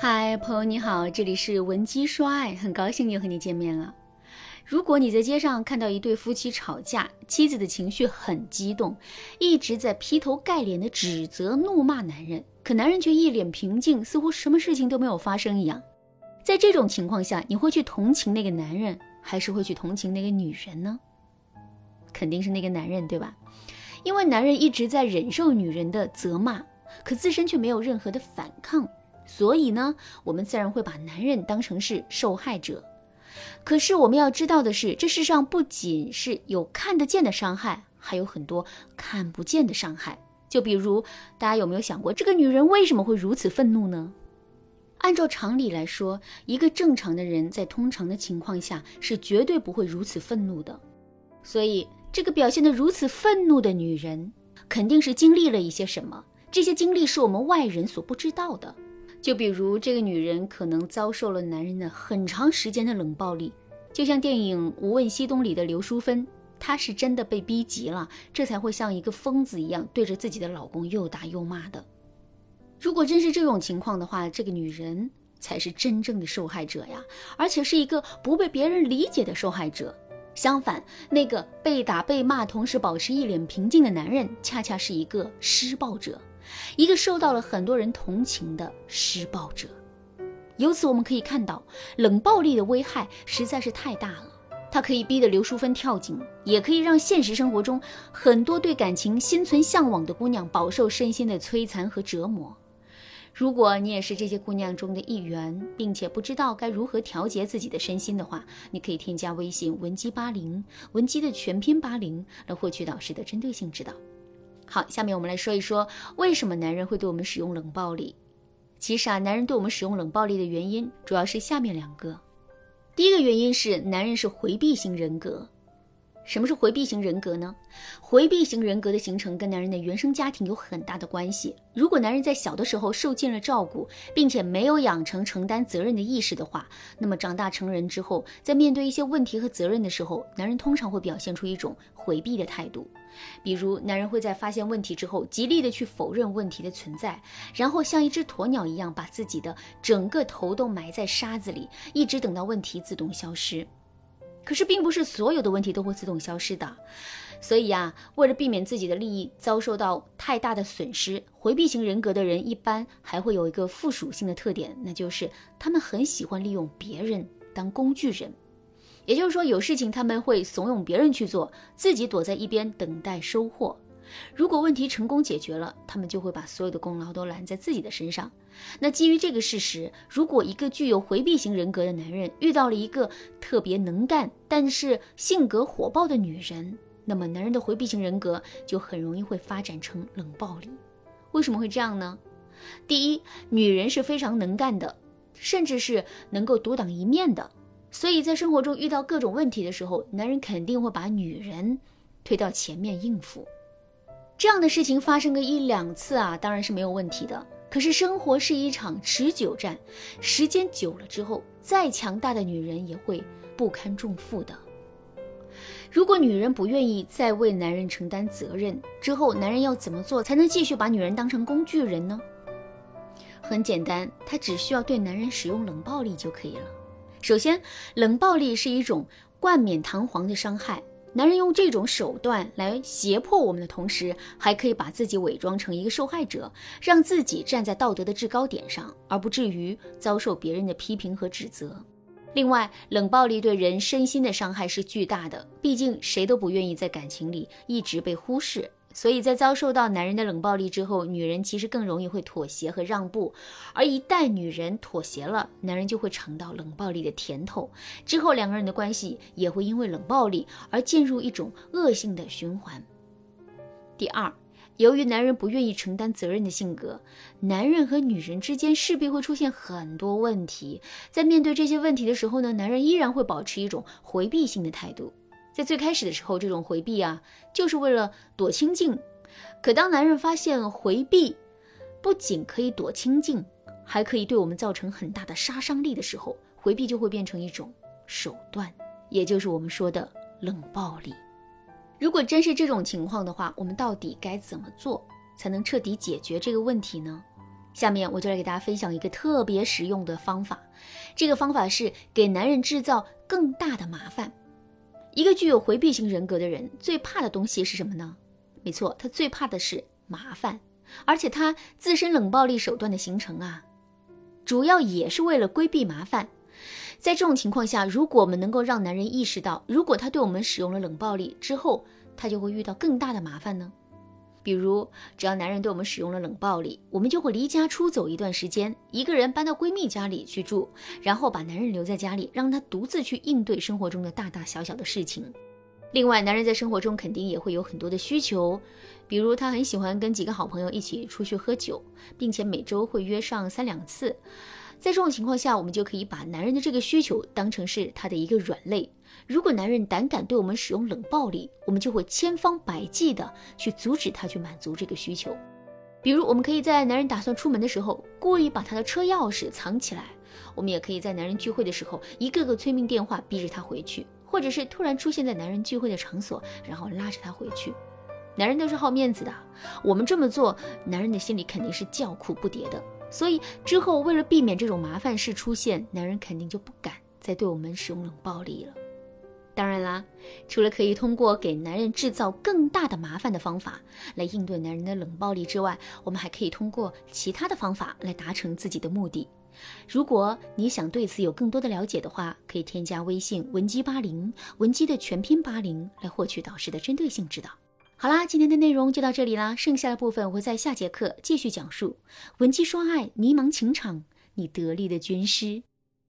嗨，朋友你好，这里是文姬说爱，很高兴又和你见面了。如果你在街上看到一对夫妻吵架，妻子的情绪很激动，一直在劈头盖脸的指责、怒骂男人，可男人却一脸平静，似乎什么事情都没有发生一样。在这种情况下，你会去同情那个男人，还是会去同情那个女人呢？肯定是那个男人，对吧？因为男人一直在忍受女人的责骂，可自身却没有任何的反抗，所以呢，我们自然会把男人当成是受害者。可是我们要知道的是，这世上不仅是有看得见的伤害，还有很多看不见的伤害。就比如，大家有没有想过，这个女人为什么会如此愤怒呢？按照常理来说，一个正常的人在通常的情况下是绝对不会如此愤怒的。所以，这个表现得如此愤怒的女人，肯定是经历了一些什么。这些经历是我们外人所不知道的。就比如这个女人可能遭受了男人的很长时间的冷暴力，就像电影《无问西东》里的刘淑芬，她是真的被逼急了，这才会像一个疯子一样对着自己的老公又打又骂的。如果真是这种情况的话，这个女人才是真正的受害者呀，而且是一个不被别人理解的受害者。相反，那个被打被骂同时保持一脸平静的男人，恰恰是一个施暴者。一个受到了很多人同情的施暴者，由此我们可以看到，冷暴力的危害实在是太大了。它可以逼得刘淑芬跳井，也可以让现实生活中很多对感情心存向往的姑娘饱受身心的摧残和折磨。如果你也是这些姑娘中的一员，并且不知道该如何调节自己的身心的话，你可以添加微信文姬八零，文姬的全拼八零，来获取导师的针对性指导。好，下面我们来说一说为什么男人会对我们使用冷暴力。其实啊，男人对我们使用冷暴力的原因主要是下面两个。第一个原因是男人是回避型人格。什么是回避型人格呢？回避型人格的形成跟男人的原生家庭有很大的关系。如果男人在小的时候受尽了照顾，并且没有养成承担责任的意识的话，那么长大成人之后，在面对一些问题和责任的时候，男人通常会表现出一种回避的态度。比如，男人会在发现问题之后，极力的去否认问题的存在，然后像一只鸵鸟一样，把自己的整个头都埋在沙子里，一直等到问题自动消失。可是，并不是所有的问题都会自动消失的，所以啊，为了避免自己的利益遭受到太大的损失，回避型人格的人一般还会有一个附属性的特点，那就是他们很喜欢利用别人当工具人。也就是说，有事情他们会怂恿别人去做，自己躲在一边等待收获。如果问题成功解决了，他们就会把所有的功劳都揽在自己的身上。那基于这个事实，如果一个具有回避型人格的男人遇到了一个特别能干但是性格火爆的女人，那么男人的回避型人格就很容易会发展成冷暴力。为什么会这样呢？第一，女人是非常能干的，甚至是能够独当一面的，所以在生活中遇到各种问题的时候，男人肯定会把女人推到前面应付。这样的事情发生个一两次啊，当然是没有问题的。可是生活是一场持久战，时间久了之后，再强大的女人也会不堪重负的。如果女人不愿意再为男人承担责任，之后男人要怎么做才能继续把女人当成工具人呢？很简单，他只需要对男人使用冷暴力就可以了。首先，冷暴力是一种冠冕堂皇的伤害。男人用这种手段来胁迫我们的同时，还可以把自己伪装成一个受害者，让自己站在道德的制高点上，而不至于遭受别人的批评和指责。另外，冷暴力对人身心的伤害是巨大的，毕竟谁都不愿意在感情里一直被忽视。所以在遭受到男人的冷暴力之后，女人其实更容易会妥协和让步，而一旦女人妥协了，男人就会尝到冷暴力的甜头，之后两个人的关系也会因为冷暴力而进入一种恶性的循环。第二，由于男人不愿意承担责任的性格，男人和女人之间势必会出现很多问题，在面对这些问题的时候呢，男人依然会保持一种回避性的态度。在最开始的时候，这种回避啊，就是为了躲清静。可当男人发现回避不仅可以躲清静，还可以对我们造成很大的杀伤力的时候，回避就会变成一种手段，也就是我们说的冷暴力。如果真是这种情况的话，我们到底该怎么做才能彻底解决这个问题呢？下面我就来给大家分享一个特别实用的方法，这个方法是给男人制造更大的麻烦。一个具有回避型人格的人最怕的东西是什么呢？没错，他最怕的是麻烦，而且他自身冷暴力手段的形成啊，主要也是为了规避麻烦。在这种情况下，如果我们能够让男人意识到，如果他对我们使用了冷暴力之后，他就会遇到更大的麻烦呢？比如，只要男人对我们使用了冷暴力，我们就会离家出走一段时间，一个人搬到闺蜜家里去住，然后把男人留在家里，让他独自去应对生活中的大大小小的事情。另外，男人在生活中肯定也会有很多的需求，比如他很喜欢跟几个好朋友一起出去喝酒，并且每周会约上三两次。在这种情况下，我们就可以把男人的这个需求当成是他的一个软肋。如果男人胆敢对我们使用冷暴力，我们就会千方百计的去阻止他去满足这个需求。比如，我们可以在男人打算出门的时候，故意把他的车钥匙藏起来；我们也可以在男人聚会的时候，一个个催命电话逼着他回去，或者是突然出现在男人聚会的场所，然后拉着他回去。男人都是好面子的，我们这么做，男人的心里肯定是叫苦不迭的。所以之后，为了避免这种麻烦事出现，男人肯定就不敢再对我们使用冷暴力了。当然啦，除了可以通过给男人制造更大的麻烦的方法来应对男人的冷暴力之外，我们还可以通过其他的方法来达成自己的目的。如果你想对此有更多的了解的话，可以添加微信文姬八零，文姬的全拼八零，来获取导师的针对性指导。好啦，今天的内容就到这里啦，剩下的部分我会在下节课继续讲述。文姬说爱，迷茫情场，你得力的军师。